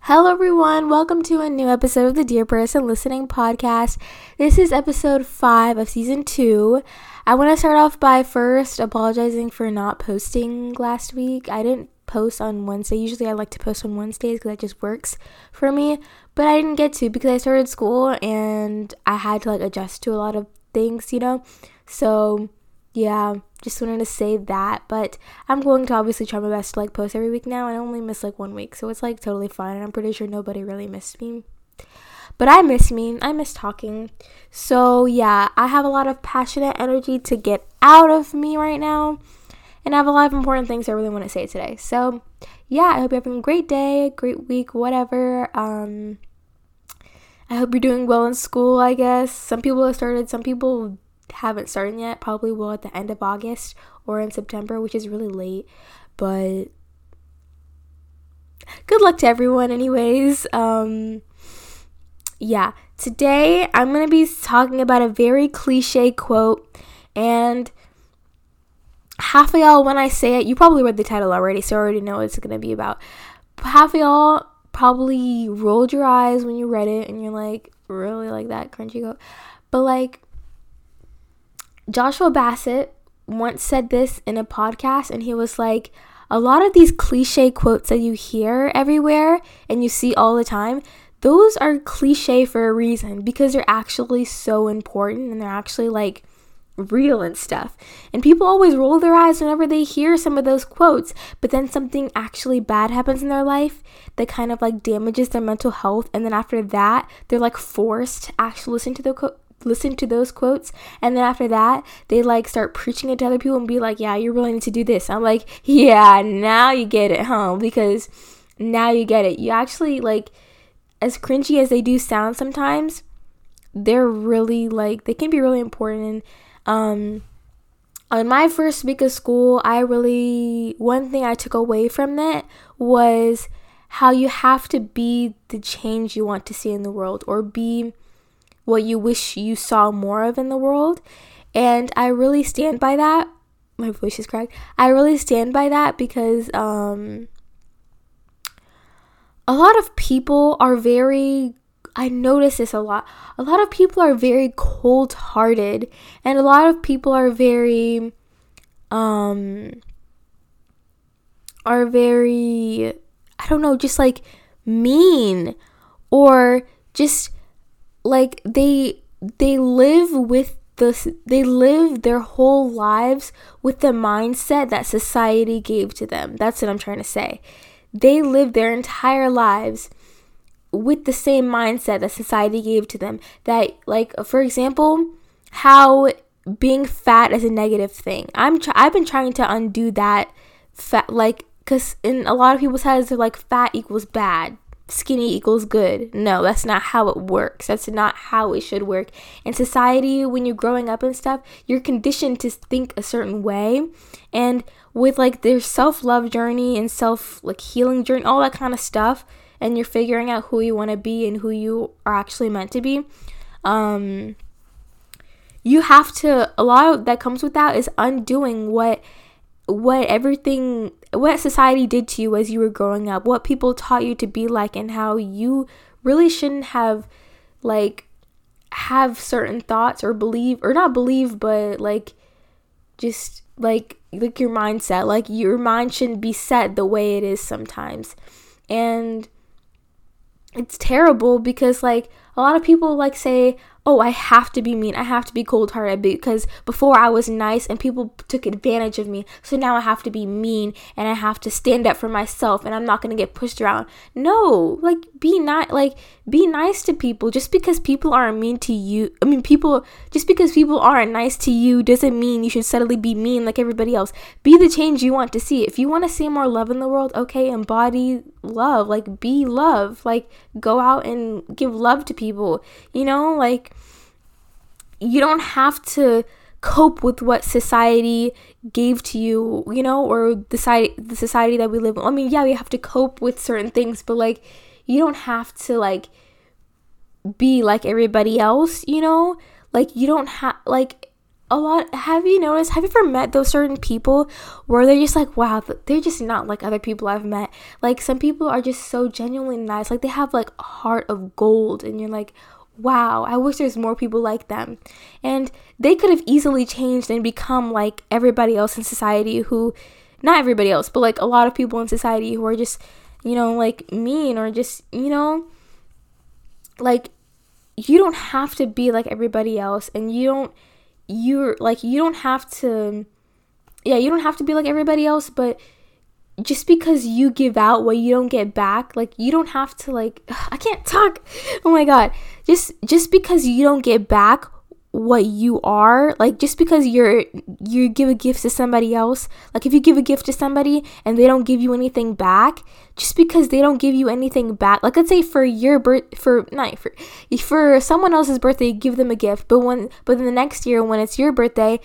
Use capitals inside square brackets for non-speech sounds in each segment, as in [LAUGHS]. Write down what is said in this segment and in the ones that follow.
Hello, everyone. Welcome to a new episode of the Dear Person Listening podcast. This is episode five of season two. I want to start off by first apologizing for not posting last week. I didn't post on Wednesday. Usually, I like to post on Wednesdays because that just works for me, but I didn't get to because I started school and I had to like adjust to a lot of things, you know? So, yeah, just wanted to say that. But I'm going to obviously try my best to like post every week now. I only miss like one week, so it's like totally fine. And I'm pretty sure nobody really missed me. But I miss me. I miss talking. So yeah, I have a lot of passionate energy to get out of me right now. And I have a lot of important things I really want to say today. So yeah, I hope you're having a great day, great week, whatever. Um I hope you're doing well in school, I guess. Some people have started, some people haven't started yet, probably will at the end of August or in September, which is really late. But good luck to everyone, anyways. Um, yeah, today I'm going to be talking about a very cliche quote, and half of y'all, when I say it, you probably read the title already, so I already know what it's going to be about. Half of y'all probably rolled your eyes when you read it, and you're like, really like that crunchy quote. But like, Joshua Bassett once said this in a podcast, and he was like, a lot of these cliche quotes that you hear everywhere and you see all the time, those are cliche for a reason because they're actually so important and they're actually like real and stuff. And people always roll their eyes whenever they hear some of those quotes, but then something actually bad happens in their life that kind of like damages their mental health. And then after that, they're like forced to actually listen to the quote listen to those quotes and then after that they like start preaching it to other people and be like yeah you really need to do this. I'm like yeah now you get it huh? Because now you get it. You actually like as cringy as they do sound sometimes they're really like they can be really important. Um on my first week of school i really one thing i took away from that was how you have to be the change you want to see in the world or be what you wish you saw more of in the world. And I really stand by that. My voice is cracked. I really stand by that because um, a lot of people are very I notice this a lot. A lot of people are very cold-hearted and a lot of people are very um are very I don't know, just like mean or just like they they live with the they live their whole lives with the mindset that society gave to them. That's what I'm trying to say. They live their entire lives with the same mindset that society gave to them. That like for example, how being fat is a negative thing. I'm tr- I've been trying to undo that fat like cuz in a lot of people's heads they're like fat equals bad skinny equals good. No, that's not how it works. That's not how it should work. In society, when you're growing up and stuff, you're conditioned to think a certain way. And with like their self love journey and self like healing journey, all that kind of stuff, and you're figuring out who you want to be and who you are actually meant to be, um, you have to, a lot that comes with that is undoing what what everything what society did to you as you were growing up, what people taught you to be like and how you really shouldn't have like have certain thoughts or believe or not believe but like just like like your mindset. Like your mind shouldn't be set the way it is sometimes. And it's terrible because like a lot of people like say oh, I have to be mean. I have to be cold hearted because before I was nice and people took advantage of me. So now I have to be mean and I have to stand up for myself and I'm not going to get pushed around. No, like be not like be nice to people. Just because people aren't mean to you, I mean people just because people aren't nice to you doesn't mean you should suddenly be mean like everybody else. Be the change you want to see. If you want to see more love in the world, okay, embody love. Like be love. Like go out and give love to people. You know, like you don't have to cope with what society gave to you, you know, or the society the society that we live in. I mean, yeah, we have to cope with certain things, but like you don't have to like be like everybody else, you know? Like you don't have like a lot have you noticed have you ever met those certain people where they're just like wow they're just not like other people i've met like some people are just so genuinely nice like they have like a heart of gold and you're like wow i wish there's more people like them. And they could have easily changed and become like everybody else in society who not everybody else but like a lot of people in society who are just you know like mean or just you know like you don't have to be like everybody else and you don't you're like you don't have to yeah you don't have to be like everybody else but just because you give out what you don't get back like you don't have to like [SIGHS] i can't talk. [LAUGHS] Oh my god. Just just because you don't get back what you are like just because you're you give a gift to somebody else like if you give a gift to somebody and they don't give you anything back just because they don't give you anything back like let's say for your birth for not for for someone else's birthday give them a gift but when but then the next year when it's your birthday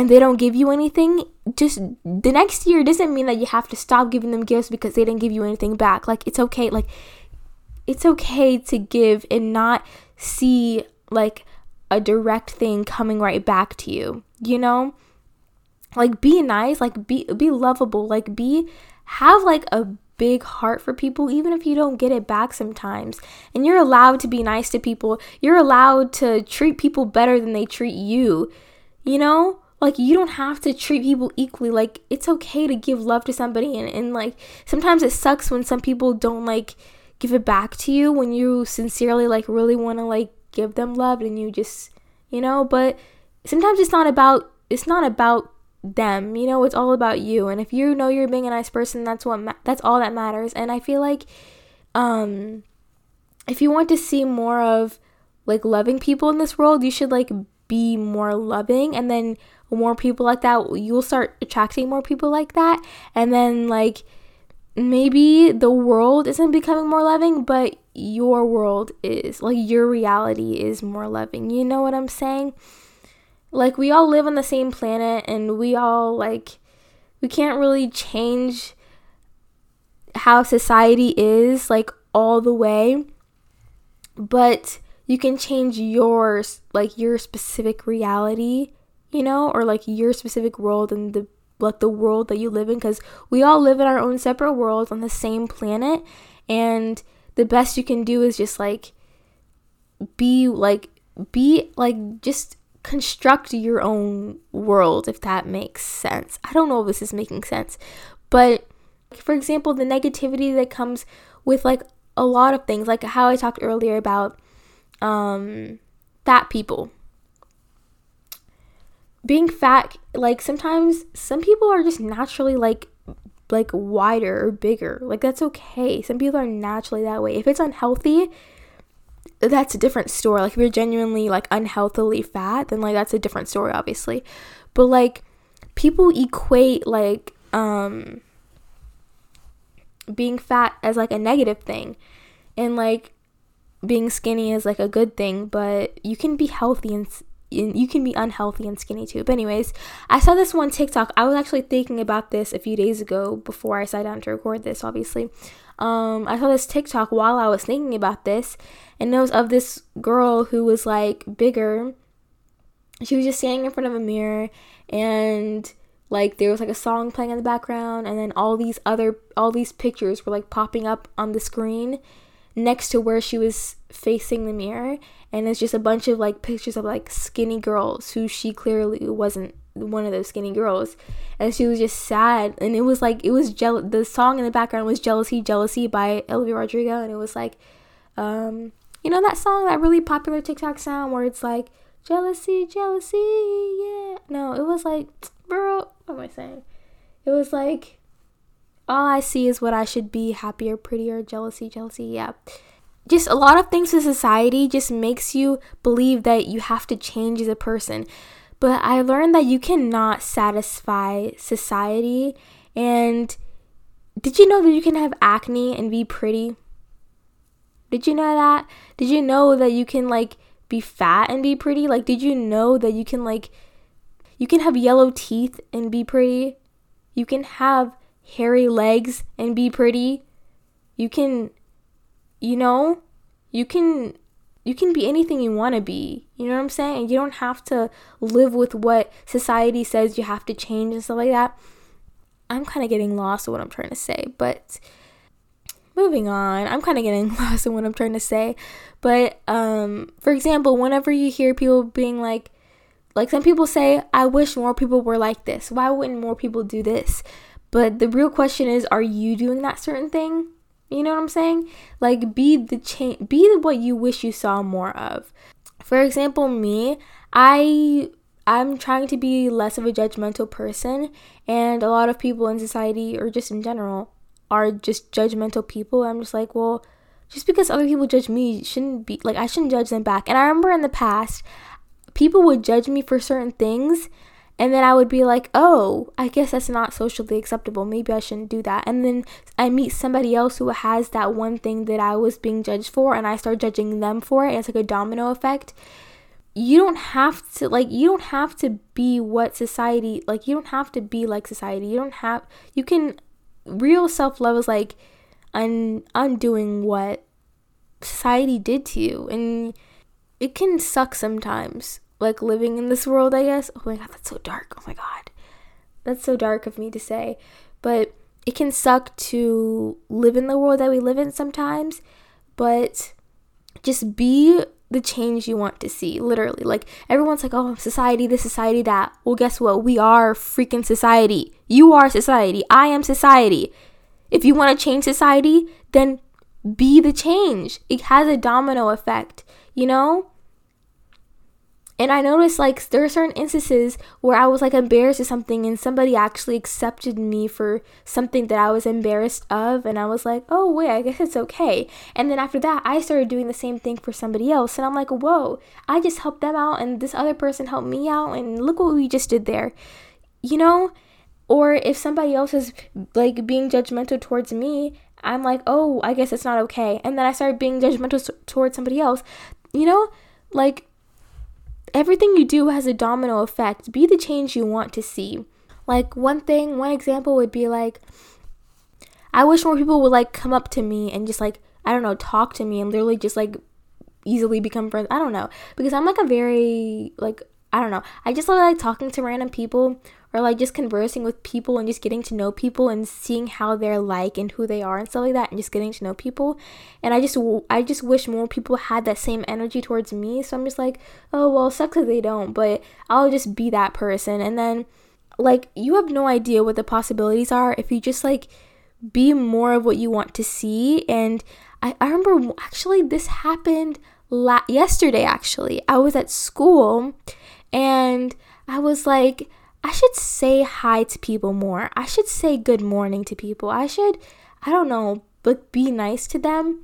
and they don't give you anything just the next year doesn't mean that you have to stop giving them gifts because they didn't give you anything back like it's okay like it's okay to give and not see like a direct thing coming right back to you, you know? Like be nice, like be be lovable, like be have like a big heart for people even if you don't get it back sometimes. And you're allowed to be nice to people. You're allowed to treat people better than they treat you. You know? Like you don't have to treat people equally. Like it's okay to give love to somebody and, and like sometimes it sucks when some people don't like give it back to you when you sincerely like really want to like give them love and you just you know? But sometimes it's not about it's not about them you know? It's all about you. And if you know you're being a nice person that's what ma- that's all that matters. And i feel like um if you want to see more of like loving people in this world you should like be more loving and then more people like that you'll start attracting more people like that. And then like maybe the world isn't becoming more loving but your world is like your reality is more loving. You know what i'm saying? Like we all live on the same planet and we all like we can't really change how society is like all the way. But you can change yours like your specific reality you know or like your specific world and the like the world that you live in because we all live in our own separate worlds on the same planet and the best you can do is just like be like be like just construct your own world if that makes sense. I don't know if this is making sense, but for example, the negativity that comes with like a lot of things, like how I talked earlier about um fat people. Being fat, like sometimes some people are just naturally like like wider or bigger. Like that's okay. Some people are naturally that way. If it's unhealthy, that's a different story. Like if you're genuinely like unhealthily fat, then like that's a different story obviously. But like people equate like um being fat as like a negative thing and like being skinny is like a good thing, but you can be healthy and you can be unhealthy and skinny too. But anyways, I saw this one TikTok. I was actually thinking about this a few days ago before I sat down to record this. Obviously, um, I saw this TikTok while I was thinking about this, and it was of this girl who was like bigger. She was just standing in front of a mirror, and like there was like a song playing in the background, and then all these other all these pictures were like popping up on the screen next to where she was facing the mirror and it's just a bunch of like pictures of like skinny girls who she clearly wasn't one of those skinny girls. And she was just sad and it was like it was jealous the song in the background was jealousy jealousy by Olivia Rodrigo and it was like um you know that song that really popular TikTok sound where it's like jealousy jealousy yeah. No it was like bro what am I saying? It was like all I see is what I should be happier prettier jealousy jealousy yeah just a lot of things in society just makes you believe that you have to change as a person. But I learned that you cannot satisfy society. And did you know that you can have acne and be pretty? Did you know that? Did you know that you can like be fat and be pretty? Like, did you know that you can like, you can have yellow teeth and be pretty? You can have hairy legs and be pretty? You can you know, you can you can be anything you want to be. You know what I'm saying? You don't have to live with what society says you have to change and stuff like that. I'm kind of getting lost in what I'm trying to say, but moving on. I'm kind of getting [LAUGHS] lost in what I'm trying to say. But um for example, whenever you hear people being like like some people say, I wish more people were like this. Why wouldn't more people do this? But the real question is, are you doing that certain thing? You know what I'm saying? Like be the change be the what you wish you saw more of. For example, me, I I'm trying to be less of a judgmental person and a lot of people in society or just in general are just judgmental people. I'm just like, well, just because other people judge me shouldn't be like I shouldn't judge them back. And I remember in the past people would judge me for certain things and then I would be like, oh, I guess that's not socially acceptable. Maybe I shouldn't do that. And then I meet somebody else who has that one thing that I was being judged for, and I start judging them for it. And it's like a domino effect. You don't have to, like, you don't have to be what society, like, you don't have to be like society. You don't have, you can, real self love is like un, undoing what society did to you. And it can suck sometimes like living in this world, I guess. Oh my god, that's so dark. Oh my god. That's so dark of me to say. But it can suck to live in the world that we live in sometimes, but just be the change you want to see. Literally. Like everyone's like, "Oh, society this, society that." Well, guess what? We are freaking society. You are society. I am society. If you want to change society, then be the change. It has a domino effect, you know? And I noticed like there are certain instances where I was like embarrassed of something and somebody actually accepted me for something that I was embarrassed of and I was like, "Oh, wait, I guess it's okay." And then after that, I started doing the same thing for somebody else and I'm like, "Whoa, I just helped them out and this other person helped me out and look what we just did there." You know? Or if somebody else is like being judgmental towards me, I'm like, "Oh, I guess it's not okay." And then I started being judgmental towards somebody else. You know? Like everything you do has a domino effect. Be the change you want to see. Like one thing, one example would be like I wish more people would like come up to me and just like I don't know, talk to me and literally just like easily become friends. I don't know. Because I'm like a very like I don't know. I just love like talking to random people or like just conversing with people and just getting to know people and seeing how they're like and who they are and stuff like that and just getting to know people. And i just i just wish more people had that same energy towards me. So i'm just like oh well sucks if they don't but i'll just be that person. And then like you have no idea what the possibilities are if you just like be more of what you want to see. And i, I remember actually this happened la- yesterday actually. I was at school and i was like I should say hi to people more. I should say good morning to people. I should, I don't know, but be nice to them.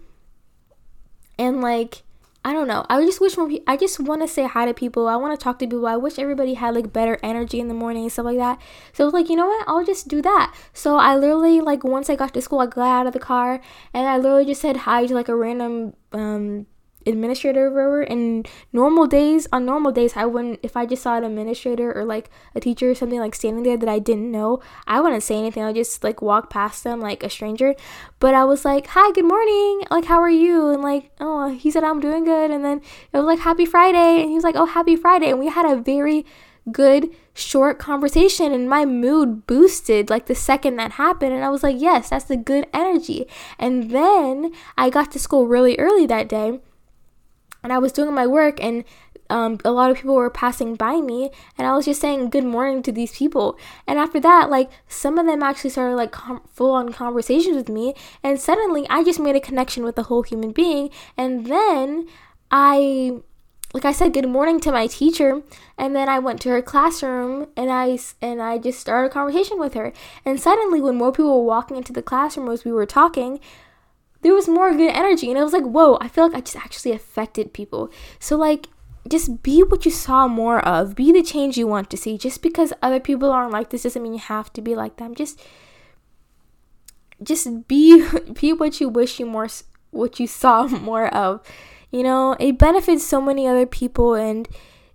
And like, I don't know. I just wish more. Pe- I just want to say hi to people. I want to talk to people. I wish everybody had like better energy in the morning and stuff like that. So I was like, you know what? I'll just do that. So I literally like once I got to school, I got out of the car and I literally just said hi to like a random um administrator or. And normal days, on normal days, I wouldn't, if I just saw an administrator or like a teacher or something like standing there that I didn't know, I wouldn't say anything. I would just like walk past them like a stranger. But I was like, hi, good morning. Like, how are you? And like, oh, he said, I'm doing good. And then it was like, happy Friday. And he was like, oh, happy Friday. And we had a very good short conversation and my mood boosted like the second that happened and I was like yes that's the good energy and then I got to school really early that day and I was doing my work and um, a lot of people were passing by me and I was just saying good morning to these people. And after that, like some of them actually started like com- full on conversations with me. And suddenly I just made a connection with the whole human being. And then I, like I said, good morning to my teacher. And then I went to her classroom and I, and I just started a conversation with her. And suddenly when more people were walking into the classroom as we were talking, there was more good energy and I was like, whoa, I feel like I just actually affected people. So like just be what you saw more of. Be the change you want to see. Just because other people aren't like this doesn't mean you have to be like them. Just just be [LAUGHS] be what you wish you more what you saw [LAUGHS] more of. You know, it benefits so many other people and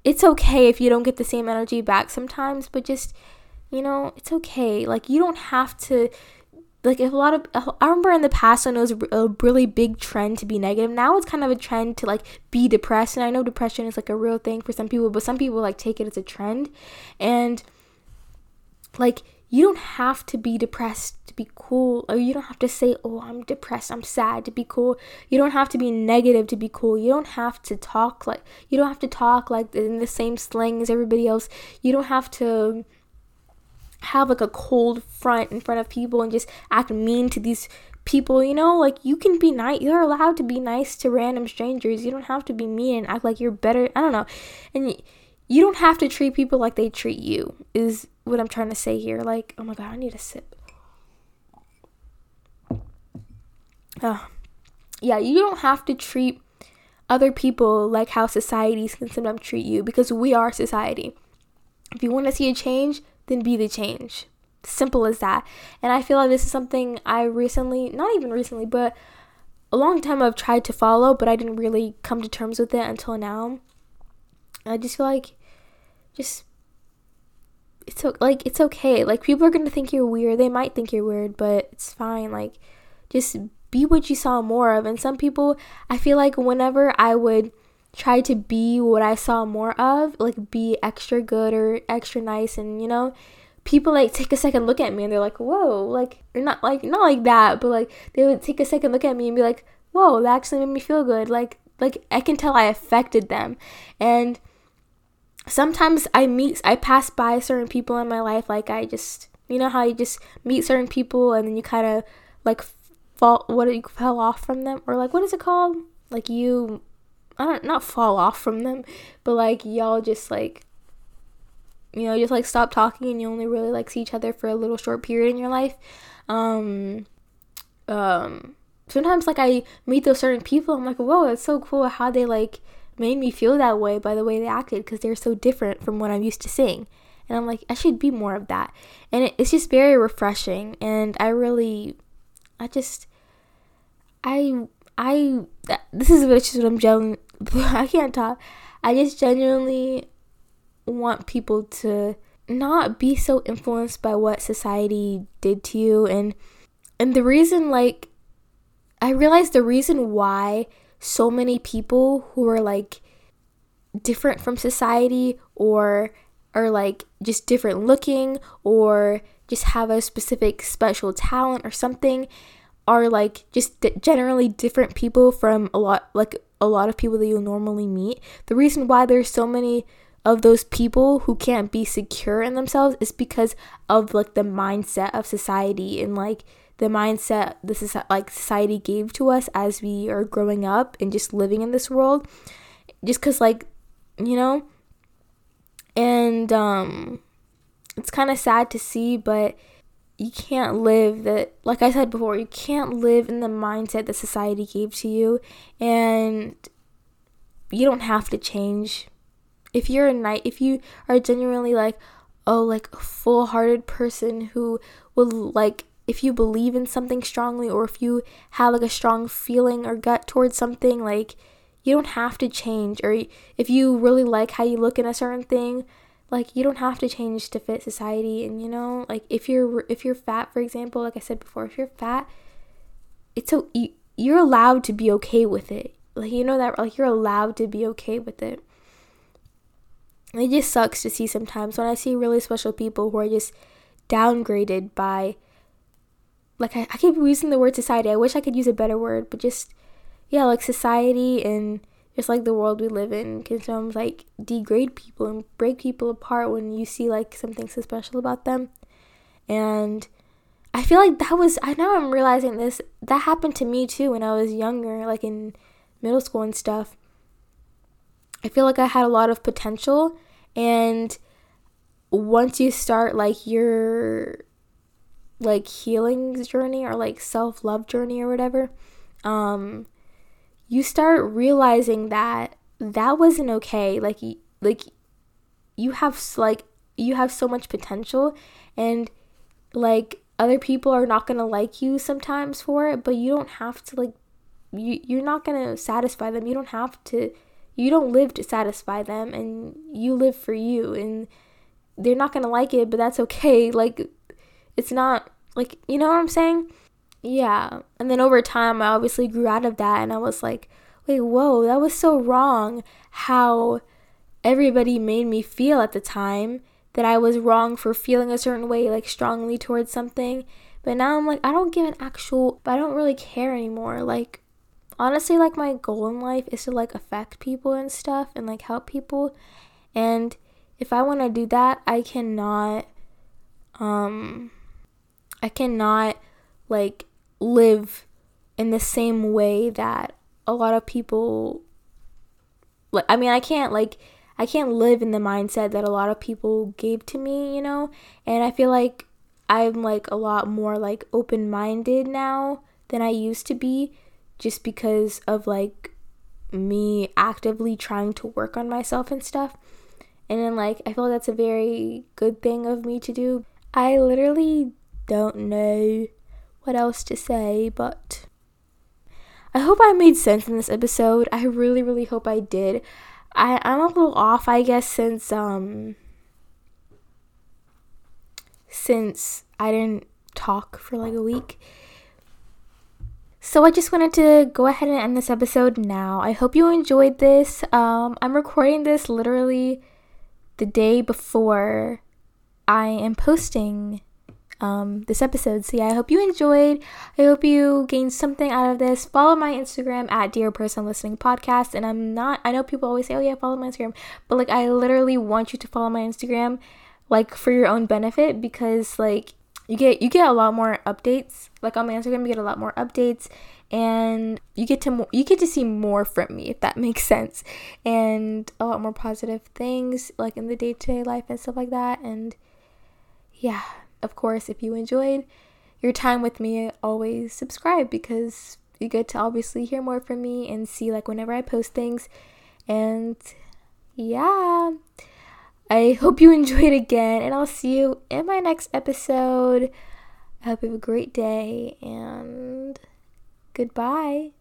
it's okay if you don't get the same energy back sometimes, but just you know, it's okay. Like you don't have to like if a lot of I remember in the past when it was a really big trend to be negative. Now it's kind of a trend to like be depressed, and I know depression is like a real thing for some people, but some people like take it as a trend, and like you don't have to be depressed to be cool, or you don't have to say, "Oh, I'm depressed, I'm sad" to be cool. You don't have to be negative to be cool. You don't have to talk like you don't have to talk like in the same slang as everybody else. You don't have to have like a cold front in front of people and just act mean to these people, you know? Like you can be nice. You're allowed to be nice to random strangers. You don't have to be mean and act like you're better. I don't know. And you don't have to treat people like they treat you. Is what I'm trying to say here. Like, oh my god, I need a sip. Yeah, you don't have to treat other people like how societies can sometimes treat you because we are society. If you want to see a change, then be the change. Simple as that. And I feel like this is something I recently, not even recently, but a long time I've tried to follow, but I didn't really come to terms with it until now. I just feel like just it's like it's okay. Like people are going to think you're weird. They might think you're weird, but it's fine. Like just be what you saw more of. And some people, I feel like whenever I would try to be what I saw more of, like be extra good or extra nice and you know, people like take a second look at me and they're like, "Whoa," like or not like not like that, but like they would take a second look at me and be like, "Whoa, that actually made me feel good." Like like I can tell I affected them. And sometimes I meet I pass by certain people in my life like I just you know how you just meet certain people and then you kind of like fall what you fell off from them or like what is it called? Like you I don't not fall off from them, but like y'all just like you know, just like stop talking and you only really like see each other for a little short period in your life. Um um sometimes like I meet those certain people, I'm like, whoa, it's so cool how they like made me feel that way by the way they acted because they're so different from what I'm used to seeing. And I'm like, I should be more of that. And it, it's just very refreshing. And I really, I just, I, I, this is what I'm genuinely, [LAUGHS] I can't talk. I just genuinely want people to not be so influenced by what society did to you and and the reason like I realized the reason why so many people who are like different from society or are like just different looking or just have a specific special talent or something are like just generally different people from a lot like a lot of people that you'll normally meet. The reason why there's so many of those people who can't be secure in themselves is because of like the mindset of society and like the mindset this is like society gave to us as we are growing up and just living in this world just cuz like you know and um it's kind of sad to see but you can't live that like I said before, you can't live in the mindset that society gave to you and you don't have to change. If you're a night if you are genuinely like oh like a full-hearted person who will like if you believe in something strongly or if you have like a strong feeling or gut towards something like you don't have to change or if you really like how you look in a certain thing like you don't have to change to fit society and you know like if you're if you're fat for example like i said before if you're fat it's so you, you're allowed to be okay with it. Like you know that like you're allowed to be okay with it. It just sucks to see sometimes when i see really special people who are just downgraded by like I, I keep using the word society. I wish i could use a better word but just yeah like society and just like the world we live in can sometimes like degrade people and break people apart when you see like something so special about them. And i feel like that was i now i'm realizing this that happened to me too when i was younger like in middle school and stuff. I feel like i had a lot of potential and once you start like your like healing journey or like self-love journey or whatever um you start realizing that that wasn't okay. Like like you have like you have so much potential and like other people are not to like you sometimes for it but you don't have to like you you're not to satisfy them. You don't have to you don't live to satisfy them and you live for you and they're not to like it but that's okay. Like it's not Like, you know what I'm saying? Yeah. And then over time, I obviously grew out of that and I was like, wait, whoa, that was so wrong how everybody made me feel at the time that I was wrong for feeling a certain way, like strongly towards something. But now I'm like, I don't give an actual, I don't really care anymore. Like, honestly, like, my goal in life is to, like, affect people and stuff and, like, help people. And if I want to do that, I cannot, um, I cannot, like, live in the same way that a lot of people, like, I mean, I can't, like, I can't live in the mindset that a lot of people gave to me, you know? And I feel like I'm like a lot more like open-minded now than I used to be just because of like me actively trying to work on myself and stuff. And then like I feel like that's a very good thing of me to do. I literally don't know what else to say, but I hope I made sense in this episode. I really really hope I did. I I'm a little off, I guess, since um since I didn't talk for like a week. So I just wanted to go ahead and end this episode now. I hope you enjoyed this. Um, I'm recording this literally the day before I am posting um, this episode. So yeah, I hope you enjoyed. I hope you gained something out of this. Follow my Instagram at Dear Person Listening Podcast. And I'm not. I know people always say, "Oh yeah, follow my Instagram," but like I literally want you to follow my Instagram, like for your own benefit, because like you get you get a lot more updates. Like on my Instagram, you get a lot more updates and you get to you get to see more from me if that [LAUGHS] makes sense and a lot more positive things like in the day-to-day life and stuff like that and yeah of course, if you enjoyed your time with me, always subscribe because you get to obviously hear more from me and see like whenever I post things. And yeah, I hope you [LAUGHS] enjoyed it again, and I'll see you in my next episode. I hope you have a great day and goodbye.